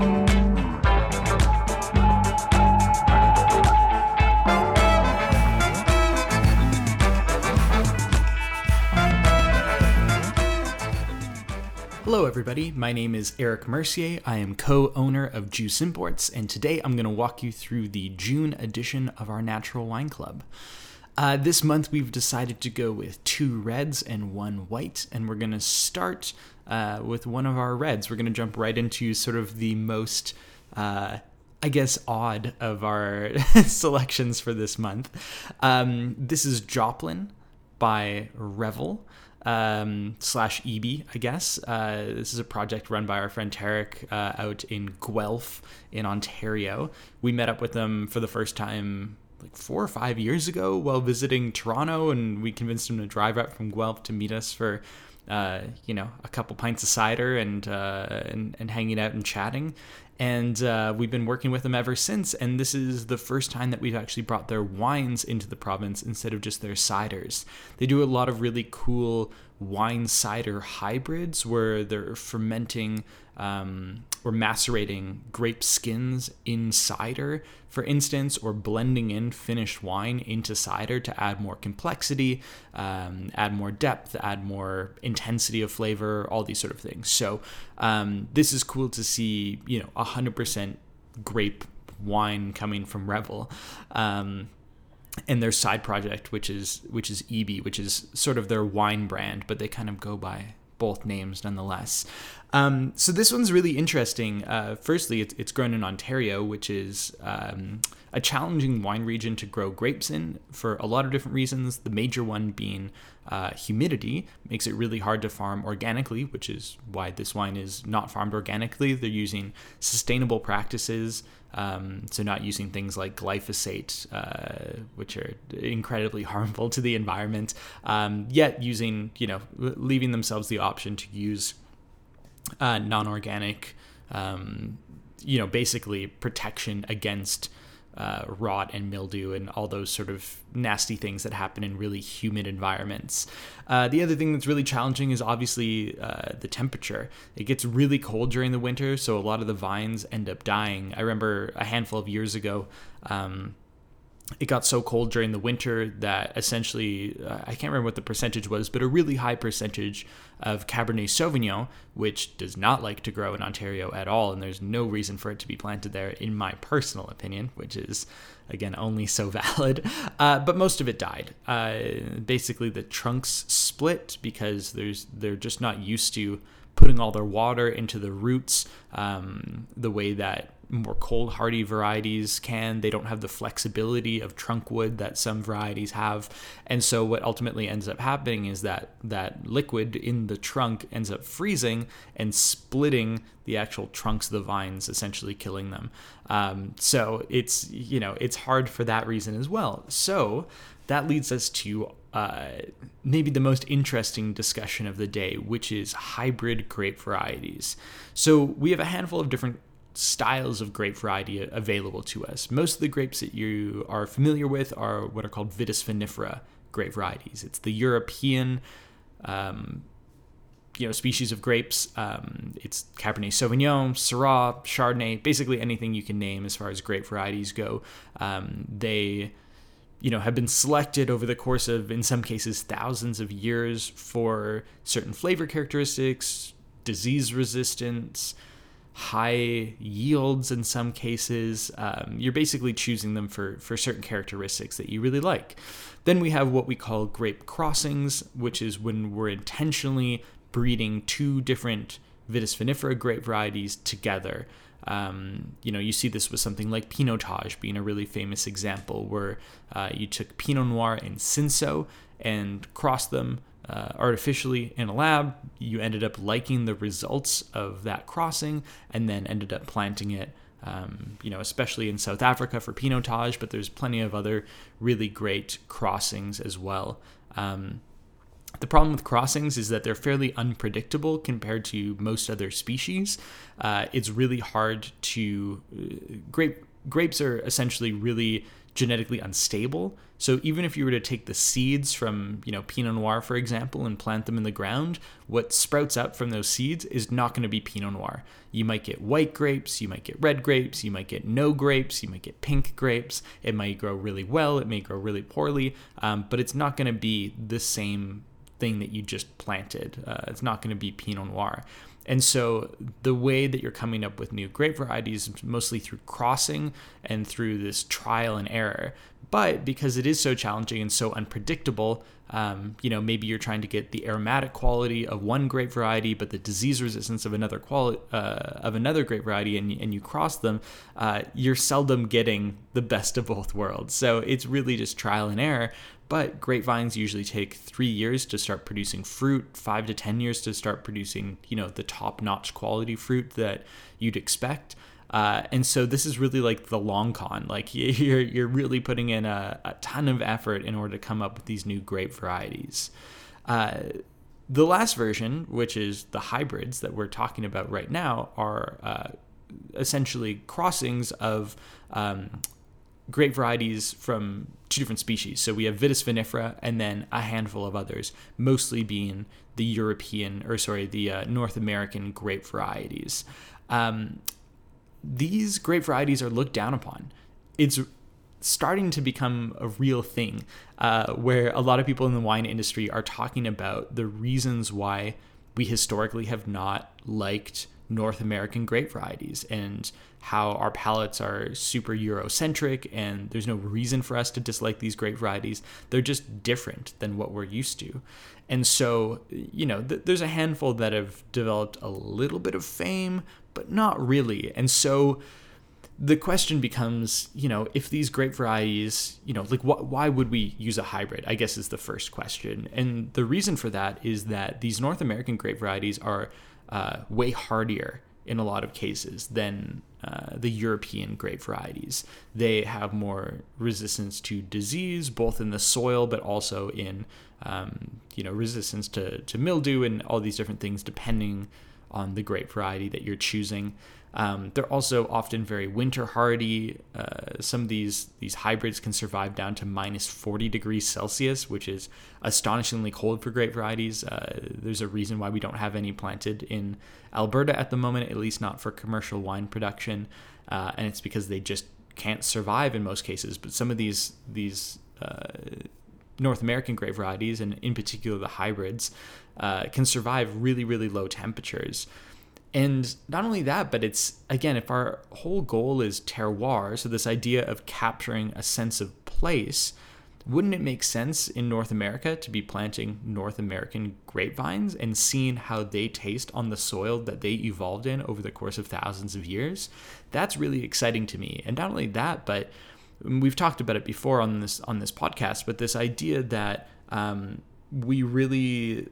Hello, everybody. My name is Eric Mercier. I am co owner of Juice Imports, and today I'm going to walk you through the June edition of our Natural Wine Club. Uh, this month we've decided to go with two reds and one white, and we're going to start uh, with one of our reds. We're going to jump right into sort of the most. Uh, I guess odd of our selections for this month. Um, this is Joplin by Revel um, slash EB, I guess. Uh, this is a project run by our friend Tarek uh, out in Guelph in Ontario. We met up with them for the first time like four or five years ago while visiting Toronto, and we convinced him to drive up from Guelph to meet us for. Uh, you know, a couple pints of cider and, uh, and and hanging out and chatting, and uh, we've been working with them ever since. And this is the first time that we've actually brought their wines into the province instead of just their ciders. They do a lot of really cool wine cider hybrids where they're fermenting um, or macerating grape skins in cider, for instance, or blending in finished wine into cider to add more complexity, um, add more depth, add more intensity of flavor, all these sort of things. So um, this is cool to see, you know, 100% grape wine coming from Revel. Um, and their side project, which is which is EB, which is sort of their wine brand, but they kind of go by both names nonetheless. Um, so this one's really interesting. Uh, firstly, it's, it's, grown in Ontario, which is um, a challenging wine region to grow grapes in for a lot of different reasons. The major one being uh, humidity makes it really hard to farm organically, which is why this wine is not farmed organically. They're using sustainable practices, um, so not using things like glyphosate, uh, which are incredibly harmful to the environment. Um, yet using, you know, leaving themselves the option to use uh, non-organic, um, you know, basically protection against uh, rot and mildew and all those sort of nasty things that happen in really humid environments. Uh, the other thing that's really challenging is obviously uh, the temperature. It gets really cold during the winter, so a lot of the vines end up dying. I remember a handful of years ago. Um, it got so cold during the winter that essentially, uh, I can't remember what the percentage was, but a really high percentage of Cabernet Sauvignon, which does not like to grow in Ontario at all, and there's no reason for it to be planted there, in my personal opinion, which is, again, only so valid. Uh, but most of it died. Uh, basically, the trunks split because there's they're just not used to putting all their water into the roots um, the way that more cold hardy varieties can. They don't have the flexibility of trunk wood that some varieties have. And so what ultimately ends up happening is that that liquid in the trunk ends up freezing and splitting the actual trunks of the vines, essentially killing them. Um, so it's you know it's hard for that reason as well. So that leads us to uh, maybe the most interesting discussion of the day, which is hybrid grape varieties. So we have a handful of different styles of grape variety available to us. Most of the grapes that you are familiar with are what are called Vitis vinifera grape varieties. It's the European, um, you know, species of grapes. Um, it's Cabernet Sauvignon, Syrah, Chardonnay, basically anything you can name as far as grape varieties go. Um, they you know have been selected over the course of in some cases thousands of years for certain flavor characteristics disease resistance high yields in some cases. Um, you're basically choosing them for, for certain characteristics that you really like. Then we have what we call grape crossings, which is when we're intentionally breeding two different Vitis vinifera grape varieties together. Um, you know, you see this with something like Pinotage being a really famous example, where uh, you took Pinot Noir and Cinsault and crossed them uh, artificially in a lab. You ended up liking the results of that crossing and then ended up planting it. Um, you know, especially in South Africa for Pinotage, but there's plenty of other really great crossings as well. Um, the problem with crossings is that they're fairly unpredictable compared to most other species. Uh, it's really hard to uh, grape grapes are essentially really genetically unstable. So even if you were to take the seeds from, you know, Pinot Noir, for example, and plant them in the ground, what sprouts up from those seeds is not going to be Pinot Noir. You might get white grapes, you might get red grapes, you might get no grapes, you might get pink grapes. It might grow really well, it may grow really poorly, um, but it's not going to be the same thing that you just planted. Uh, it's not going to be Pinot Noir. And so the way that you're coming up with new grape varieties is mostly through crossing and through this trial and error. But because it is so challenging and so unpredictable, um, you know, maybe you're trying to get the aromatic quality of one grape variety, but the disease resistance of another quality uh, of another grape variety, and, and you cross them, uh, you're seldom getting the best of both worlds. So it's really just trial and error. But grapevines usually take three years to start producing fruit, five to 10 years to start producing, you know, the top notch quality fruit that you'd expect. Uh, and so this is really like the long con. Like you're, you're really putting in a, a ton of effort in order to come up with these new grape varieties. Uh, the last version, which is the hybrids that we're talking about right now, are uh, essentially crossings of um, grape varieties from two different species. So we have Vitis vinifera and then a handful of others, mostly being the European, or sorry, the uh, North American grape varieties. Um, these grape varieties are looked down upon. It's starting to become a real thing uh, where a lot of people in the wine industry are talking about the reasons why we historically have not liked North American grape varieties and how our palates are super Eurocentric and there's no reason for us to dislike these grape varieties. They're just different than what we're used to. And so, you know, th- there's a handful that have developed a little bit of fame, but not really. And so, the question becomes, you know, if these grape varieties, you know, like wh- why would we use a hybrid? I guess is the first question. And the reason for that is that these North American grape varieties are uh, way hardier in a lot of cases than uh, the European grape varieties. They have more resistance to disease, both in the soil but also in um, you know resistance to, to mildew and all these different things depending on the grape variety that you're choosing. Um, they're also often very winter hardy. Uh, some of these these hybrids can survive down to minus 40 degrees Celsius, which is astonishingly cold for grape varieties. Uh, there's a reason why we don't have any planted in Alberta at the moment, at least not for commercial wine production, uh, and it's because they just can't survive in most cases. But some of these these uh, North American grape varieties, and in particular the hybrids, uh, can survive really really low temperatures. And not only that, but it's again, if our whole goal is terroir, so this idea of capturing a sense of place, wouldn't it make sense in North America to be planting North American grapevines and seeing how they taste on the soil that they evolved in over the course of thousands of years? That's really exciting to me. And not only that, but we've talked about it before on this on this podcast, but this idea that um, we really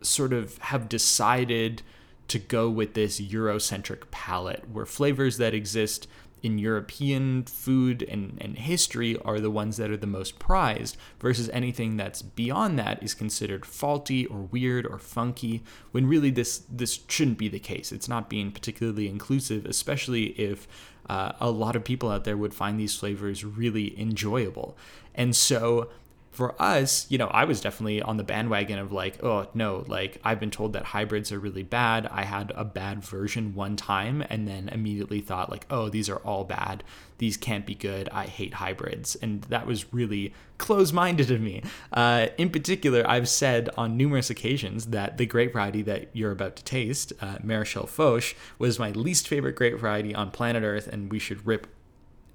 sort of have decided to go with this Eurocentric palette, where flavors that exist in European food and, and history are the ones that are the most prized, versus anything that's beyond that is considered faulty or weird or funky, when really this this shouldn't be the case. It's not being particularly inclusive, especially if uh, a lot of people out there would find these flavors really enjoyable. And so for us, you know, I was definitely on the bandwagon of like, oh no, like I've been told that hybrids are really bad. I had a bad version one time and then immediately thought like, oh, these are all bad. These can't be good. I hate hybrids. And that was really close minded of me. Uh, in particular, I've said on numerous occasions that the grape variety that you're about to taste, uh, Marechal Foch, was my least favorite grape variety on planet Earth, and we should rip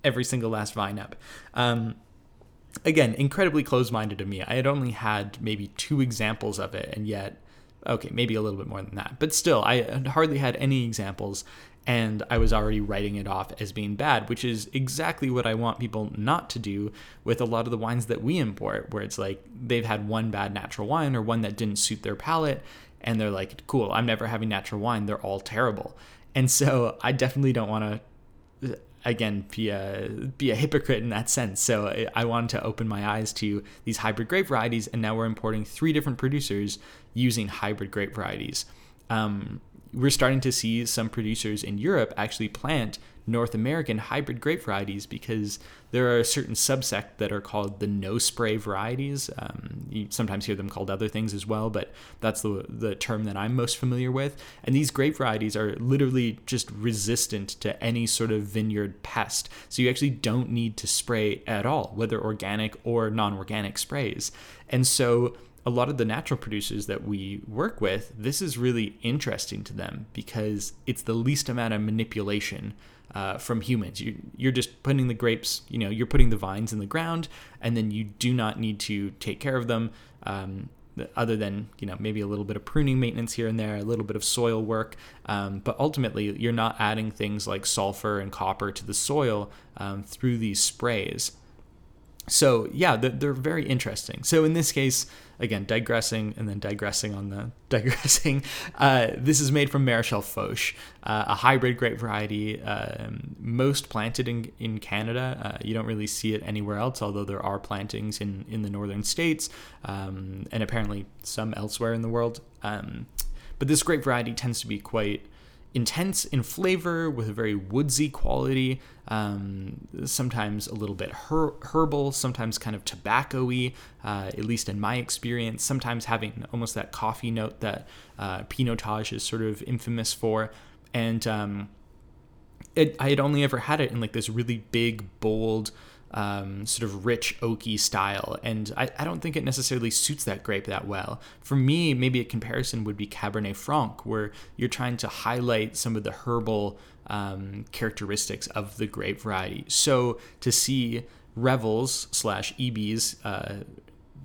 every single last vine up. Um, again, incredibly close minded of me. I had only had maybe two examples of it, and yet, okay, maybe a little bit more than that. But still, I hardly had any examples, and I was already writing it off as being bad, which is exactly what I want people not to do with a lot of the wines that we import, where it's like they've had one bad natural wine or one that didn't suit their palate, and they're like, cool, I'm never having natural wine. They're all terrible. And so I definitely don't want to again be a be a hypocrite in that sense. So I wanted to open my eyes to these hybrid grape varieties, and now we're importing three different producers using hybrid grape varieties. Um, we're starting to see some producers in Europe actually plant North American hybrid grape varieties because there are a certain subsect that are called the no spray varieties. Um, you sometimes hear them called other things as well, but that's the the term that I'm most familiar with. And these grape varieties are literally just resistant to any sort of vineyard pest. So you actually don't need to spray at all, whether organic or non-organic sprays. And so a lot of the natural producers that we work with, this is really interesting to them because it's the least amount of manipulation uh, from humans. You, you're just putting the grapes, you know, you're putting the vines in the ground, and then you do not need to take care of them. Um, other than you know maybe a little bit of pruning maintenance here and there a little bit of soil work um, but ultimately you're not adding things like sulfur and copper to the soil um, through these sprays so yeah they're, they're, very interesting so in this case again digressing and then digressing on the digressing. Uh, this is made from Marechal Foch uh, a hybrid grape variety um, most planted in, in Canada. Uh, you don't really see it anywhere else although there are plantings in, in the northern states um, and apparently some elsewhere in the world. Um, but this grape variety tends to be quite intense in flavor with a very woodsy quality, um, sometimes a little bit her- herbal, sometimes kind of tobacco-y, uh, at least in my experience, sometimes having almost that coffee note that uh, Pinotage is sort of infamous for. And um, it, I had only ever had it in like this really big, bold, um, sort of rich oaky style, and I, I don't think it necessarily suits that grape that well. For me, maybe a comparison would be Cabernet Franc, where you're trying to highlight some of the herbal um, characteristics of the grape variety. So to see Revels slash EB's, uh,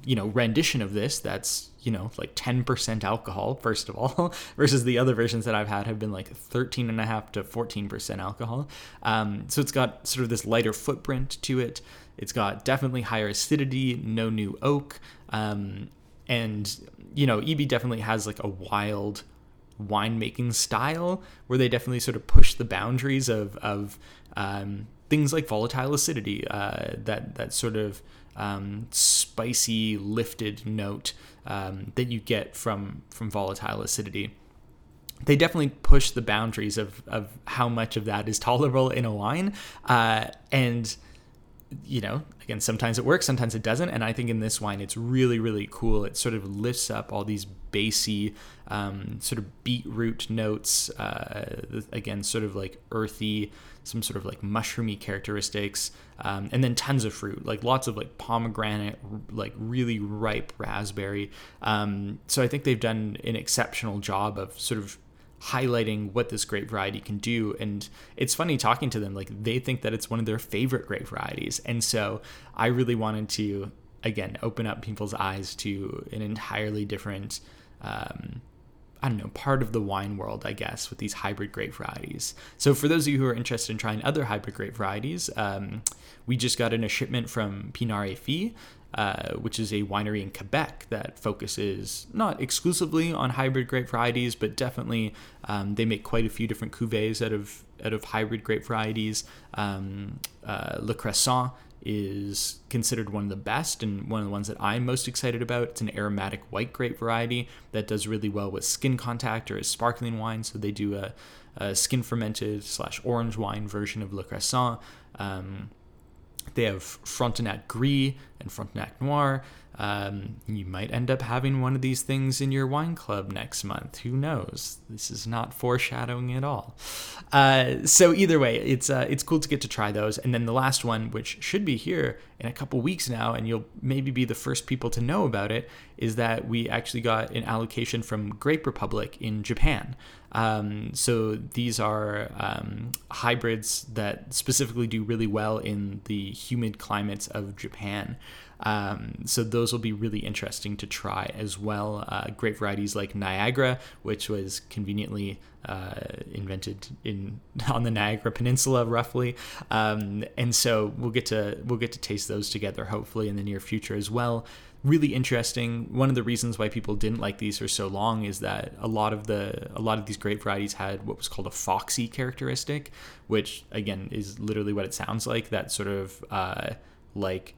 you know, rendition of this, that's you know, like 10% alcohol, first of all, versus the other versions that I've had have been like 13.5 to 14% alcohol. Um, so it's got sort of this lighter footprint to it. It's got definitely higher acidity, no new oak. Um, and, you know, EB definitely has like a wild winemaking style where they definitely sort of push the boundaries of, of um, things like volatile acidity, uh, that, that sort of um, spicy, lifted note um, that you get from from volatile acidity. They definitely push the boundaries of, of how much of that is tolerable in a wine. Uh, and, you know, again, sometimes it works, sometimes it doesn't. And I think in this wine, it's really, really cool. It sort of lifts up all these bassy, um, sort of beetroot notes, uh, again, sort of like earthy, some sort of like mushroomy characteristics, um, and then tons of fruit, like lots of like pomegranate, like really ripe raspberry. Um, so I think they've done an exceptional job of sort of highlighting what this grape variety can do. And it's funny talking to them, like they think that it's one of their favorite grape varieties. And so I really wanted to, again, open up people's eyes to an entirely different um, I don't know, part of the wine world, I guess, with these hybrid grape varieties. So, for those of you who are interested in trying other hybrid grape varieties, um, we just got in a shipment from Pinard et Filles, uh, which is a winery in Quebec that focuses not exclusively on hybrid grape varieties, but definitely um, they make quite a few different cuvées out of out of hybrid grape varieties. Um, uh, Le Crescent is considered one of the best and one of the ones that I'm most excited about. It's an aromatic white grape variety that does really well with skin contact or as sparkling wine. So they do a, a skin fermented slash orange wine version of Le Crescent. Um, they have Frontenac Gris and Frontenac Noir. Um, you might end up having one of these things in your wine club next month. Who knows? This is not foreshadowing at all. Uh, so either way, it's uh, it's cool to get to try those. And then the last one, which should be here in a couple weeks now, and you'll maybe be the first people to know about it, is that we actually got an allocation from Grape Republic in Japan. Um, so these are um, hybrids that specifically do really well in the humid climates of Japan. Um, so those will be really interesting to try as well. Uh, great varieties like Niagara, which was conveniently uh, invented in on the Niagara Peninsula, roughly, um, and so we'll get to we'll get to taste those together hopefully in the near future as well. Really interesting. One of the reasons why people didn't like these for so long is that a lot of the a lot of these grape varieties had what was called a foxy characteristic, which again is literally what it sounds like. That sort of uh, like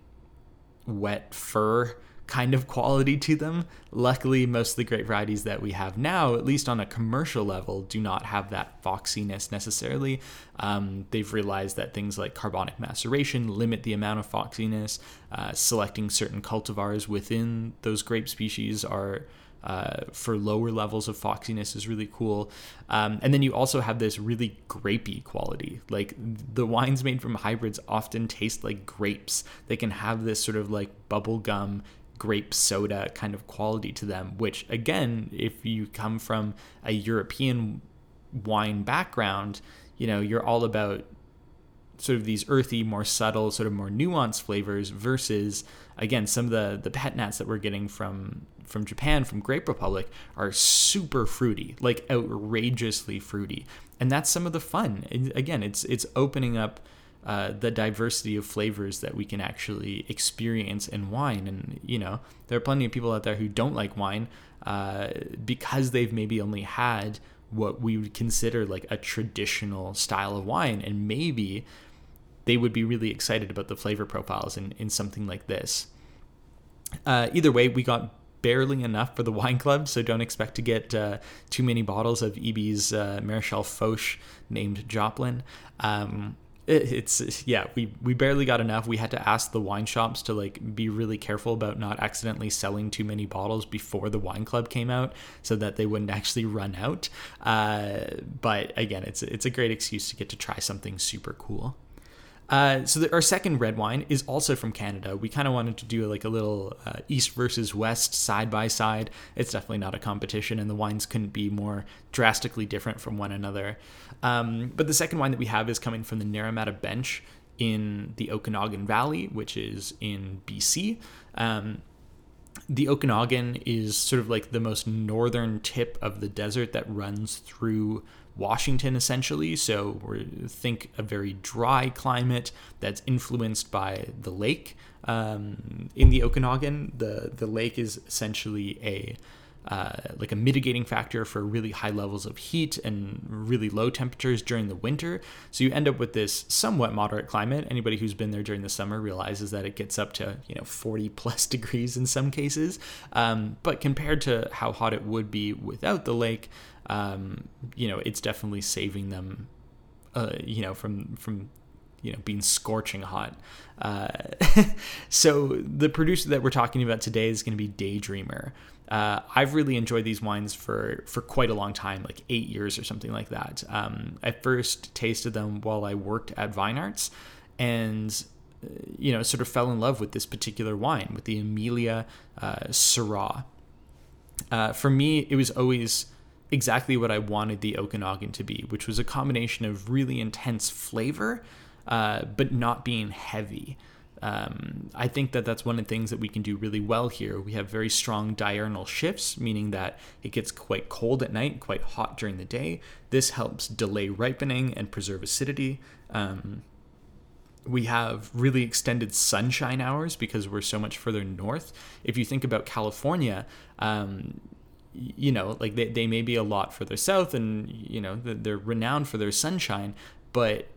wet fur kind of quality to them. Luckily, most of the grape varieties that we have now, at least on a commercial level, do not have that foxiness necessarily. Um, they've realized that things like carbonic maceration limit the amount of foxiness. Uh, selecting certain cultivars within those grape species are uh, for lower levels of foxiness is really cool. Um, and then you also have this really grapey quality. Like the wines made from hybrids often taste like grapes. They can have this sort of like bubblegum grape soda kind of quality to them, which again, if you come from a European wine background, you know, you're all about sort of these earthy, more subtle, sort of more nuanced flavors versus again some of the the pet nats that we're getting from from Japan from Grape Republic are super fruity, like outrageously fruity, and that's some of the fun. And again, it's it's opening up. Uh, the diversity of flavors that we can actually experience in wine. And, you know, there are plenty of people out there who don't like wine uh, because they've maybe only had what we would consider like a traditional style of wine. And maybe they would be really excited about the flavor profiles in, in something like this. Uh, either way, we got barely enough for the wine club, so don't expect to get uh, too many bottles of EB's uh, Foch named Joplin. Um, it, it's yeah, we we barely got enough. We had to ask the wine shops to like be really careful about not accidentally selling too many bottles before the wine club came out, so that they wouldn't actually run out. Uh, but again, it's it's a great excuse to get to try something super cool. Uh, so the, our second red wine is also from Canada. We kind of wanted to do like a little uh, east versus west side by side. It's definitely not a competition, and the wines couldn't be more drastically different from one another. Um, but the second wine that we have is coming from the Naramata Bench in the Okanagan Valley, which is in BC. Um, the Okanagan is sort of like the most northern tip of the desert that runs through Washington, essentially. So we think a very dry climate that's influenced by the lake. Um, in the Okanagan, the the lake is essentially a uh, like a mitigating factor for really high levels of heat and really low temperatures during the winter. So you end up with this somewhat moderate climate. Anybody who's been there during the summer realizes that it gets up to you know 40 plus degrees in some cases. Um, but compared to how hot it would be without the lake, um, you know, it's definitely saving them, uh, you know, from from you know being scorching hot. Uh, so the producer that we're talking about today is going to be Daydreamer. Uh, I've really enjoyed these wines for for quite a long time, like eight years or something like that. Um, I first tasted them while I worked at Vine Arts, and uh, you know, sort of fell in love with this particular wine, with the Amelia uh, Syrah. Uh, for me, it was always exactly what I wanted the Okanagan to be, which was a combination of really intense flavor, uh, but not being heavy. Um, I think that that's one of the things that we can do really well here. We have very strong diurnal shifts, meaning that it gets quite cold at night, quite hot during the day. This helps delay ripening and preserve acidity. Um, we have really extended sunshine hours because we're so much further north. If you think about California, um, you know, like they, they may be a lot further south and, you know, they're renowned for their sunshine, but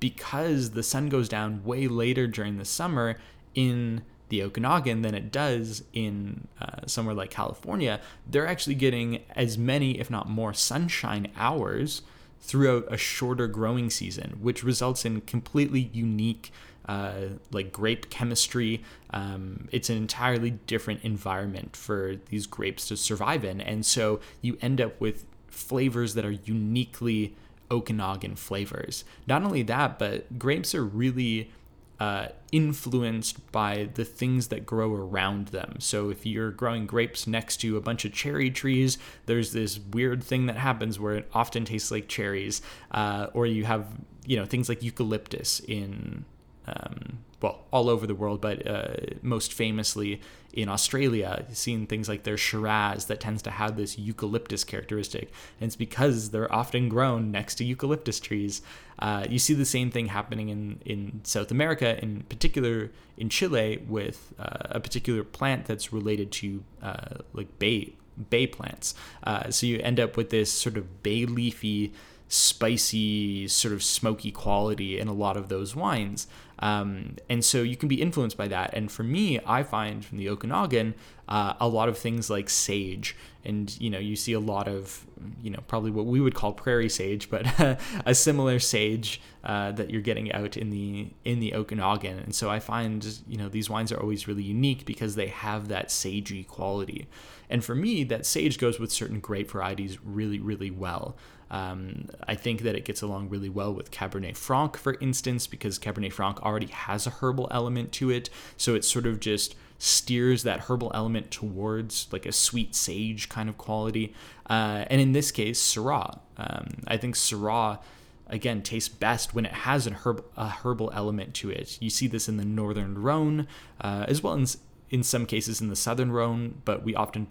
because the sun goes down way later during the summer in the Okanagan than it does in uh, somewhere like California, they're actually getting as many, if not more, sunshine hours throughout a shorter growing season, which results in completely unique uh, like grape chemistry. Um, it's an entirely different environment for these grapes to survive in. And so you end up with flavors that are uniquely Okanagan flavors. Not only that, but grapes are really uh, influenced by the things that grow around them. So if you're growing grapes next to a bunch of cherry trees, there's this weird thing that happens where it often tastes like cherries. Uh, or you have you know things like eucalyptus in um, well, all over the world, but uh, most famously in Australia, seeing things like their Shiraz that tends to have this eucalyptus characteristic. And it's because they're often grown next to eucalyptus trees. Uh, you see the same thing happening in, in South America, in particular in Chile, with uh, a particular plant that's related to uh, like bay bay plants. Uh, so you end up with this sort of bay leafy spicy, sort of smoky quality in a lot of those wines. Um, and so you can be influenced by that. And for me, I find from the Okanagan uh, a lot of things like sage. And, you know, you see a lot of, you know, probably what we would call prairie sage, but a similar sage uh, that you're getting out in the in the Okanagan. And so I find, you know, these wines are always really unique because they have that sagey quality. And for me, that sage goes with certain grape varieties really, really well. Um, I think that it gets along really well with Cabernet Franc, for instance, because Cabernet Franc already has a herbal element to it. So it sort of just steers that herbal element towards like a sweet sage kind of quality. Uh, and in this case, Syrah. Um, I think Syrah again tastes best when it has an herb, a herbal element to it. You see this in the northern Rhone, uh, as well as in some cases in the southern Rhone, but we often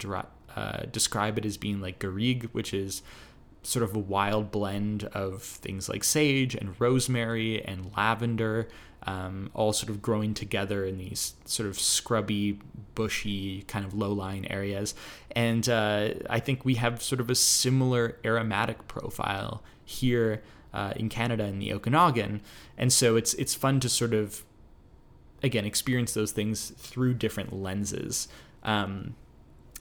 uh, describe it as being like Garrigue, which is sort of a wild blend of things like sage and rosemary and lavender, um, all sort of growing together in these sort of scrubby, bushy, kind of low lying areas. And uh, I think we have sort of a similar aromatic profile here uh, in Canada in the Okanagan. And so it's it's fun to sort of again experience those things through different lenses. Um,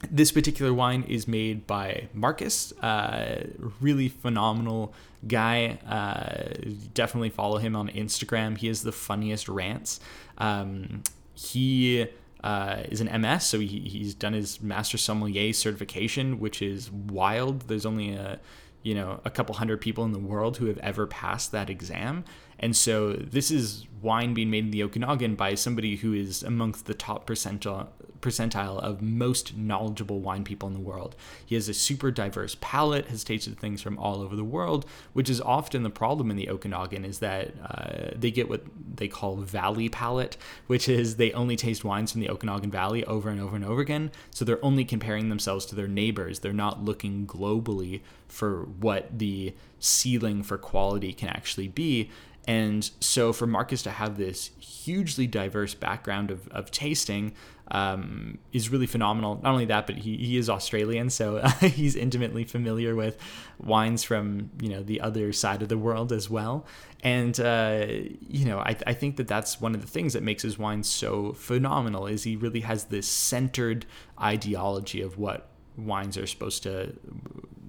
this particular wine is made by Marcus, uh, really phenomenal guy. Uh, definitely follow him on Instagram. He has the funniest rants. Um, he uh, is an MS, so he, he's done his master sommelier certification, which is wild. There's only a you know a couple hundred people in the world who have ever passed that exam, and so this is wine being made in the Okanagan by somebody who is amongst the top percentile percentile of most knowledgeable wine people in the world. He has a super diverse palate, has tasted things from all over the world, which is often the problem in the Okanagan is that uh, they get what they call valley palate, which is they only taste wines from the Okanagan Valley over and over and over again. So they're only comparing themselves to their neighbors. They're not looking globally for what the ceiling for quality can actually be. And so for Marcus to have this hugely diverse background of, of tasting um, is really phenomenal. Not only that, but he, he is Australian, so he's intimately familiar with wines from you know the other side of the world as well. And uh, you know, I, I think that that's one of the things that makes his wine so phenomenal. Is he really has this centered ideology of what wines are supposed to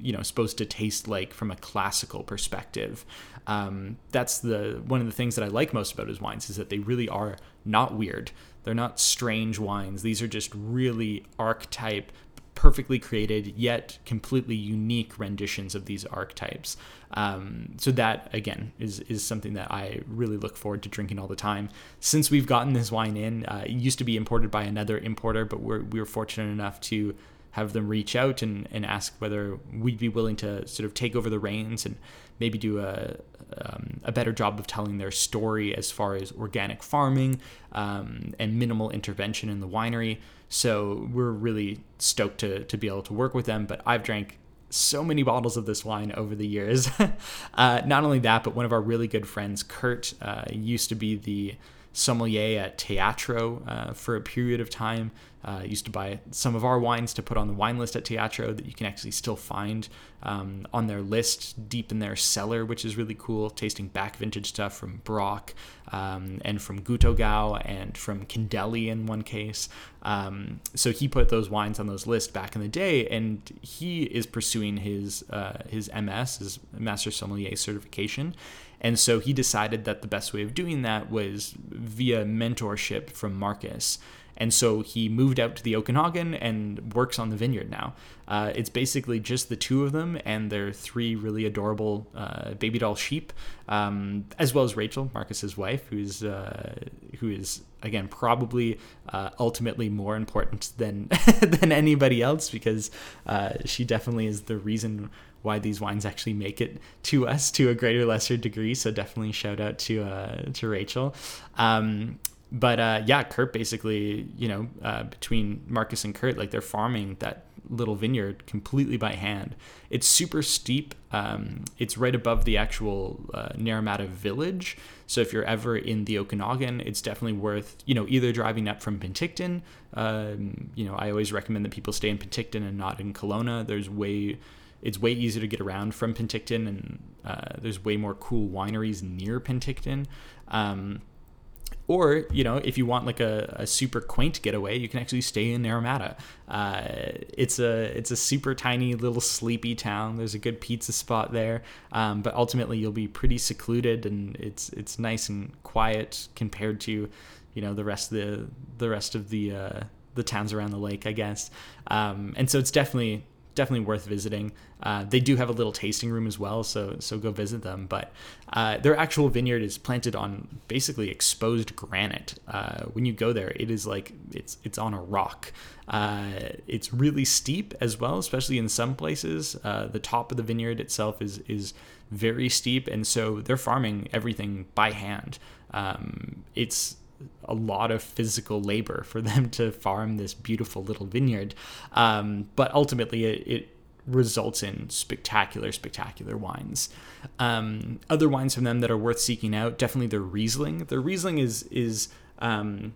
you know supposed to taste like from a classical perspective um, that's the one of the things that i like most about his wines is that they really are not weird they're not strange wines these are just really archetype perfectly created yet completely unique renditions of these archetypes. Um, so that again is is something that I really look forward to drinking all the time. Since we've gotten this wine in, uh, it used to be imported by another importer, but we're we were fortunate enough to have them reach out and, and ask whether we'd be willing to sort of take over the reins and maybe do a, um, a better job of telling their story as far as organic farming um, and minimal intervention in the winery. So we're really stoked to, to be able to work with them. But I've drank so many bottles of this wine over the years. uh, not only that, but one of our really good friends, Kurt, uh, used to be the sommelier at Teatro uh, for a period of time. Uh, used to buy some of our wines to put on the wine list at Teatro that you can actually still find um, on their list deep in their cellar, which is really cool. Tasting back vintage stuff from Brock um, and from Gut Oggau and from Kindeli in one case. Um, so he put those wines on those lists back in the day, and he is pursuing his uh, his MS, his Master Sommelier certification. And so he decided that the best way of doing that was via mentorship from Marcus. And so he moved out to the Okanagan and works on the vineyard now. Uh, it's basically just the two of them and their three really adorable uh, baby doll sheep, um, as well as Rachel, Marcus's wife, who's uh, who is again probably uh, ultimately more important than than anybody else because uh, she definitely is the reason why these wines actually make it to us to a greater lesser degree. So definitely shout out to uh, to Rachel. Um, but uh, yeah, Kurt basically, you know, uh, between Marcus and Kurt, like they're farming that little vineyard completely by hand. It's super steep. Um, it's right above the actual uh, Naramata village. So if you're ever in the Okanagan, it's definitely worth, you know, either driving up from Penticton. Um, you know, I always recommend that people stay in Penticton and not in Kelowna. There's way it's way easier to get around from Penticton and uh, there's way more cool wineries near Penticton. Um, or, you know, if you want like a, a super quaint getaway, you can actually stay in Naramata. Uh, it's a it's a super tiny little sleepy town. There's a good pizza spot there, um, but ultimately you'll be pretty secluded and it's it's nice and quiet compared to, you know, the rest of the the rest of the uh, the towns around the lake, I guess. Um, and so it's definitely definitely worth visiting. Uh, they do have a little tasting room as well, so so go visit them. But uh, their actual vineyard is planted on basically exposed granite. Uh, when you go there, it is like it's it's on a rock. Uh, it's really steep as well, especially in some places. Uh, the top of the vineyard itself is is very steep, and so they're farming everything by hand. Um, it's a lot of physical labor for them to farm this beautiful little vineyard. Um, but ultimately, it, it, results in spectacular, spectacular wines. Um, other wines from them that are worth seeking out, definitely their Riesling. Their Riesling is is um,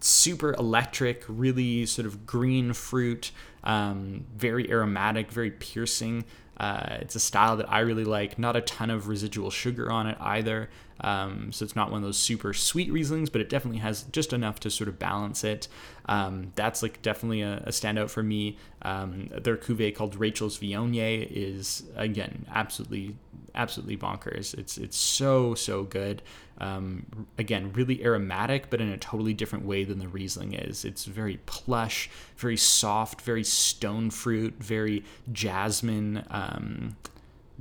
super electric, really sort of green fruit, um, very aromatic, very piercing. Uh, it's a style that I really like. Not a ton of residual sugar on it either. Um, so it's not one of those super sweet Rieslings, but it definitely has just enough to sort of balance it. Um, that's like definitely a, a standout for me. Um, their cuvee called Rachel's Viognier is again absolutely absolutely bonkers. It's it's so so good. Um, again, really aromatic, but in a totally different way than the Riesling is. It's very plush, very soft, very stone fruit, very jasmine. Um,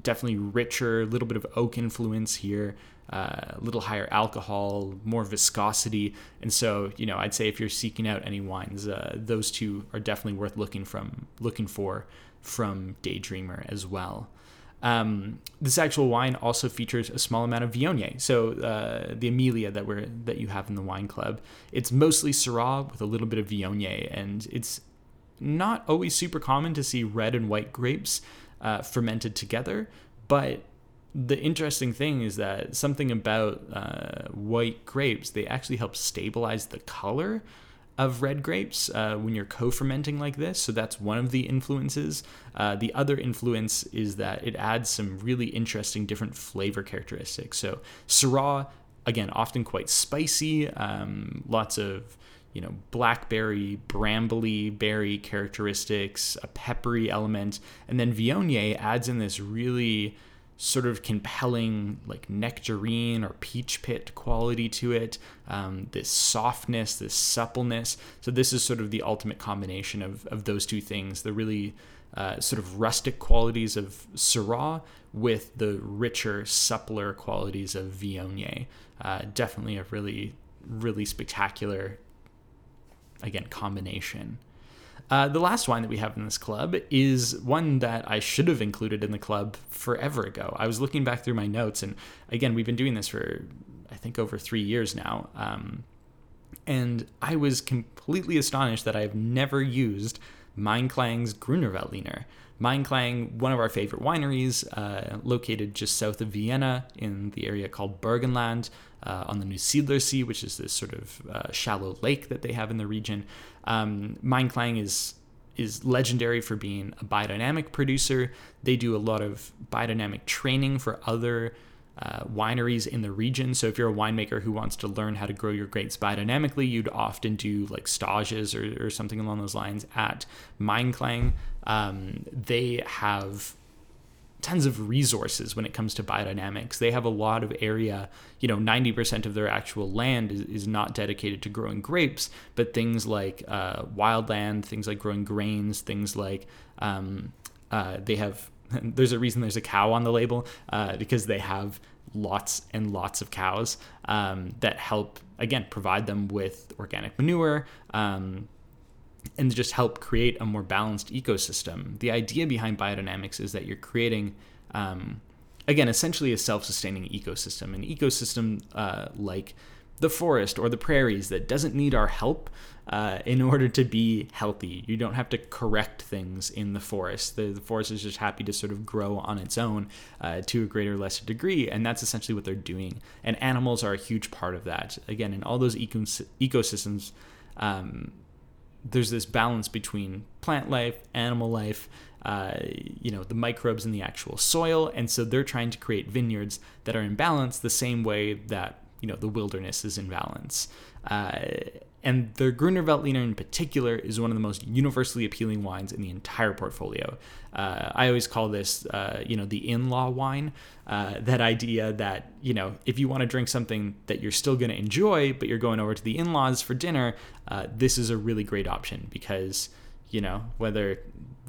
definitely richer, a little bit of oak influence here a little higher alcohol, more viscosity. And so, you know, I'd say if you're seeking out any wines, uh, those two are definitely worth looking from looking for from Daydreamer as well. Um, this actual wine also features a small amount of Viognier, so uh, the Amelia that we're that you have in the wine club. It's mostly Syrah with a little bit of Viognier, and it's not always super common to see red and white grapes uh, fermented together, but the interesting thing is that something about uh, white grapes they actually help stabilize the color of red grapes uh, when you're co-fermenting like this. So that's one of the influences. Uh, the other influence is that it adds some really interesting different flavor characteristics. So syrah again often quite spicy um, lots of you know blackberry brambly berry characteristics a peppery element. And then viognier adds in this really sort of compelling like nectarine or peach pit quality to it um, this softness this suppleness. So this is sort of the ultimate combination of, of those two things the really uh, sort of rustic qualities of syrah with the richer suppler qualities of viognier. Uh, definitely a really really spectacular again combination uh, the last wine that we have in this club is one that I should have included in the club forever ago. I was looking back through my notes, and again, we've been doing this for I think over three years now. Um, and I was completely astonished that I have never used Meinklang's Gruner Veltliner. Klang, one of our favorite wineries, uh, located just south of Vienna in the area called Burgenland uh, on the New Neusiedler Sea, which is this sort of uh, shallow lake that they have in the region. Um, Klang is is legendary for being a biodynamic producer. They do a lot of biodynamic training for other uh, wineries in the region. So if you're a winemaker who wants to learn how to grow your grapes biodynamically, you'd often do like stages or, or something along those lines at Meinklang. Um, they have tons of resources when it comes to biodynamics. They have a lot of area, you know, 90% of their actual land is, is not dedicated to growing grapes, but things like uh, wildland, things like growing grains, things like um, uh, they have, there's a reason there's a cow on the label uh, because they have lots and lots of cows um, that help, again, provide them with organic manure. Um, and just help create a more balanced ecosystem. The idea behind biodynamics is that you're creating, um, again, essentially a self sustaining ecosystem, an ecosystem uh, like the forest or the prairies that doesn't need our help uh, in order to be healthy. You don't have to correct things in the forest. The, the forest is just happy to sort of grow on its own uh, to a greater or lesser degree, and that's essentially what they're doing. And animals are a huge part of that. Again, in all those ecos- ecosystems, um, there's this balance between plant life, animal life, uh, you know, the microbes in the actual soil, and so they're trying to create vineyards that are in balance the same way that you know the wilderness is in balance. Uh, and the Gruner Veltliner in particular is one of the most universally appealing wines in the entire portfolio. Uh, I always call this, uh, you know, the in-law wine. Uh, that idea that you know, if you want to drink something that you're still going to enjoy, but you're going over to the in-laws for dinner, uh, this is a really great option because you know whether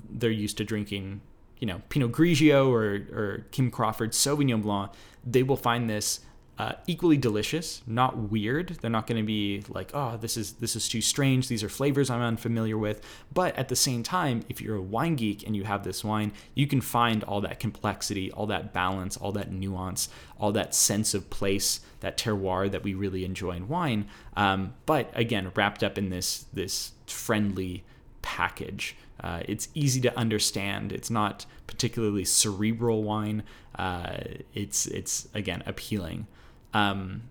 they're used to drinking, you know, Pinot Grigio or or Kim Crawford Sauvignon Blanc, they will find this uh, equally delicious, not weird. They're not going to be like, oh, this is this is too strange. These are flavors I'm unfamiliar with. But at the same time, if you're a wine geek and you have this wine, you can find all that complexity, all that balance, all that nuance, all that sense of place, that terroir that we really enjoy in wine. Um, but again, wrapped up in this this friendly package. Uh, it's easy to understand. It's not particularly cerebral wine. Uh, it's it's again appealing. Um,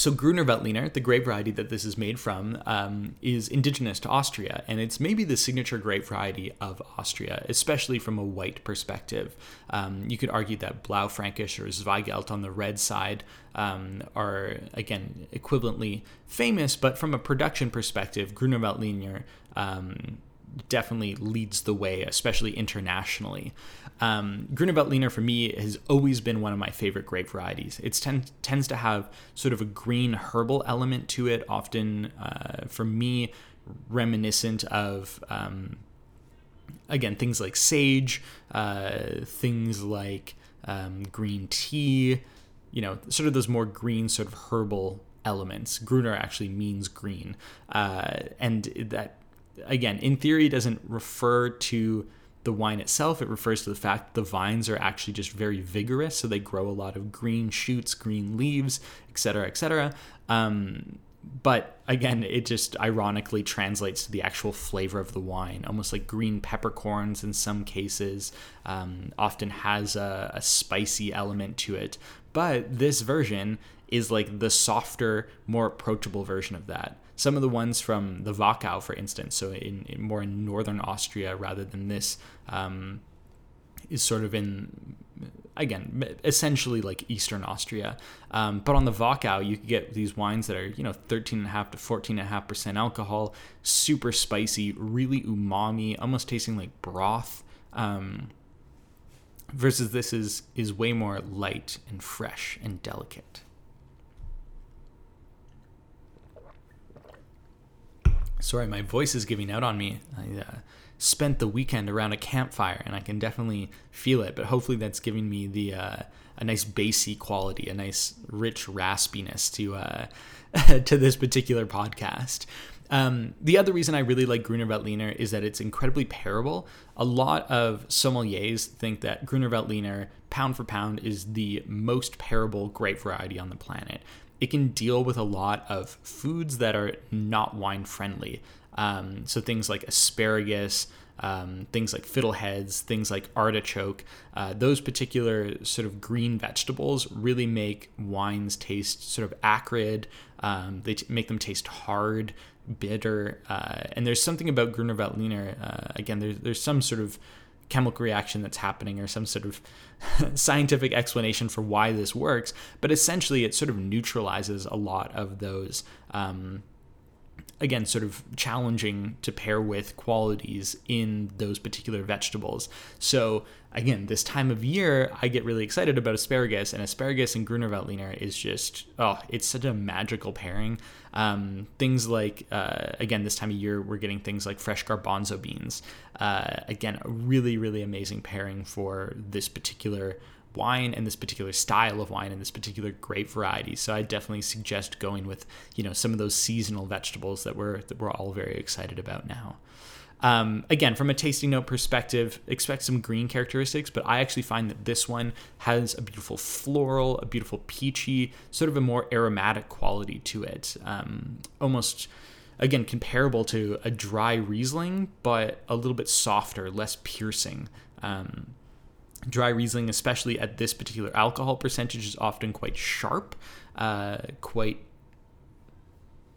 so Gruner Veltliner, the grape variety that this is made from, um, is indigenous to Austria, and it's maybe the signature grape variety of Austria, especially from a white perspective. Um, you could argue that Blaufränkisch or Zweigelt on the red side um, are, again, equivalently famous, but from a production perspective, Gruner Veltliner um, definitely leads the way, especially internationally. Um, Gruner Veltliner for me has always been one of my favorite grape varieties. It ten- tends to have sort of a green herbal element to it, often uh, for me reminiscent of. Um, again, things like sage, uh, things like um, green tea, you know, sort of those more green, sort of herbal elements. Gruner actually means green. Uh, and that, again, in theory, doesn't refer to the wine itself, it refers to the fact that the vines are actually just very vigorous, so they grow a lot of green shoots, green leaves, etc., etc. Um, but again, it just ironically translates to the actual flavor of the wine, almost like green peppercorns in some cases. Um, often has a, a spicy element to it, but this version is like the softer, more approachable version of that some of the ones from the Wachau, for instance, so in, in more in northern Austria rather than this, um, is sort of in again essentially like eastern austria. Um, but on the Wachau, you could get these wines that are you know 13.5 to 14.5 percent alcohol super spicy really umami almost tasting like broth um, versus this is is way more light and fresh and delicate sorry, my voice is giving out on me. I uh, spent the weekend around a campfire, and I can definitely feel it. But hopefully, that's giving me the uh, a nice bassy quality, a nice rich raspiness to uh, to this particular podcast. Um, the other reason I really like Gruner Veltliner is that it's incredibly pairable. A lot of sommeliers think that Gruner Veltliner, pound for pound, is the most pairable grape variety on the planet it can deal with a lot of foods that are not wine friendly. Um, so things like asparagus, um, things like fiddleheads, things like artichoke, uh, those particular sort of green vegetables really make wines taste sort of acrid. Um, they t- make them taste hard, bitter, uh, and there's something about Gruner Veltliner. Uh, again, there's there's some sort of chemical reaction that's happening or some sort of scientific explanation for why this works. But essentially, it sort of neutralizes a lot of those. Um, again, sort of challenging to pair with qualities in those particular vegetables. So, again, this time of year, I get really excited about asparagus, and asparagus and Gruner Veltliner is just, oh, it's such a magical pairing. Um, things like, uh, again, this time of year, we're getting things like fresh garbanzo beans. Uh, again, a really, really amazing pairing for this particular wine and this particular style of wine and this particular grape variety. So I definitely suggest going with you know some of those seasonal vegetables that we're that we're all very excited about now. Um, again, from a tasting note perspective, expect some green characteristics, but I actually find that this one has a beautiful floral, a beautiful peachy, sort of a more aromatic quality to it. Um, almost, again, comparable to a dry Riesling, but a little bit softer, less piercing. Um, Dry Riesling, especially at this particular alcohol percentage, is often quite sharp, uh, quite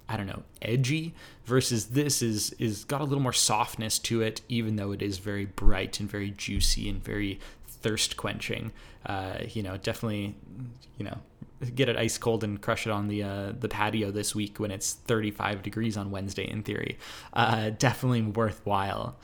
I don't know, edgy versus this is is got a little more softness to it, even though it is very bright and very juicy and very thirst quenching. Uh, you know, definitely, you know, get it ice cold and crush it on the uh, the patio this week when it's 35 degrees on Wednesday. In theory, uh, definitely worthwhile.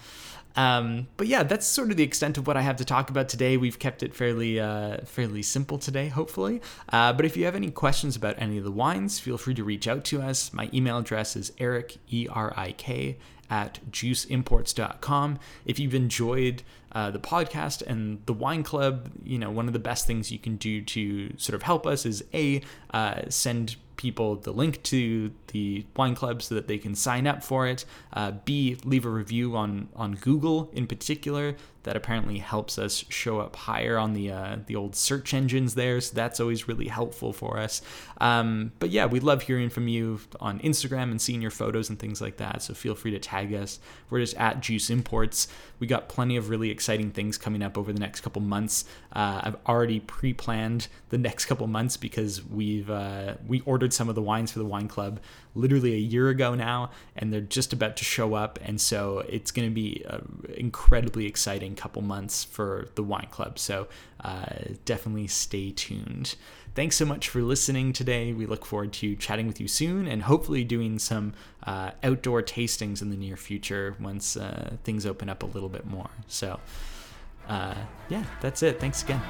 Um, but yeah, that's sort of the extent of what I have to talk about today. We've kept it fairly uh, fairly simple today, hopefully. Uh, but if you have any questions about any of the wines, feel free to reach out to us. My email address is erik e r i k at juiceimports.com. If you've enjoyed uh, the podcast and the wine club, you know one of the best things you can do to sort of help us is a uh, send people the link to the wine club so that they can sign up for it. Uh, B, leave a review on on Google in particular. That apparently helps us show up higher on the uh, the old search engines there. So that's always really helpful for us. Um, but yeah, we love hearing from you on Instagram and seeing your photos and things like that. So feel free to tag us. We're just at Juice Imports. We got plenty of really exciting things coming up over the next couple months. Uh, I've already pre-planned the next couple months because we've uh, we ordered some of the wines for the wine club literally a year ago now, and they're just about to show up. And so it's going to be an incredibly exciting couple months for the wine club. So uh, definitely stay tuned. Thanks so much for listening today. We look forward to chatting with you soon and hopefully doing some uh, outdoor tastings in the near future once uh, things open up a little bit more. So, uh, yeah, that's it. Thanks again.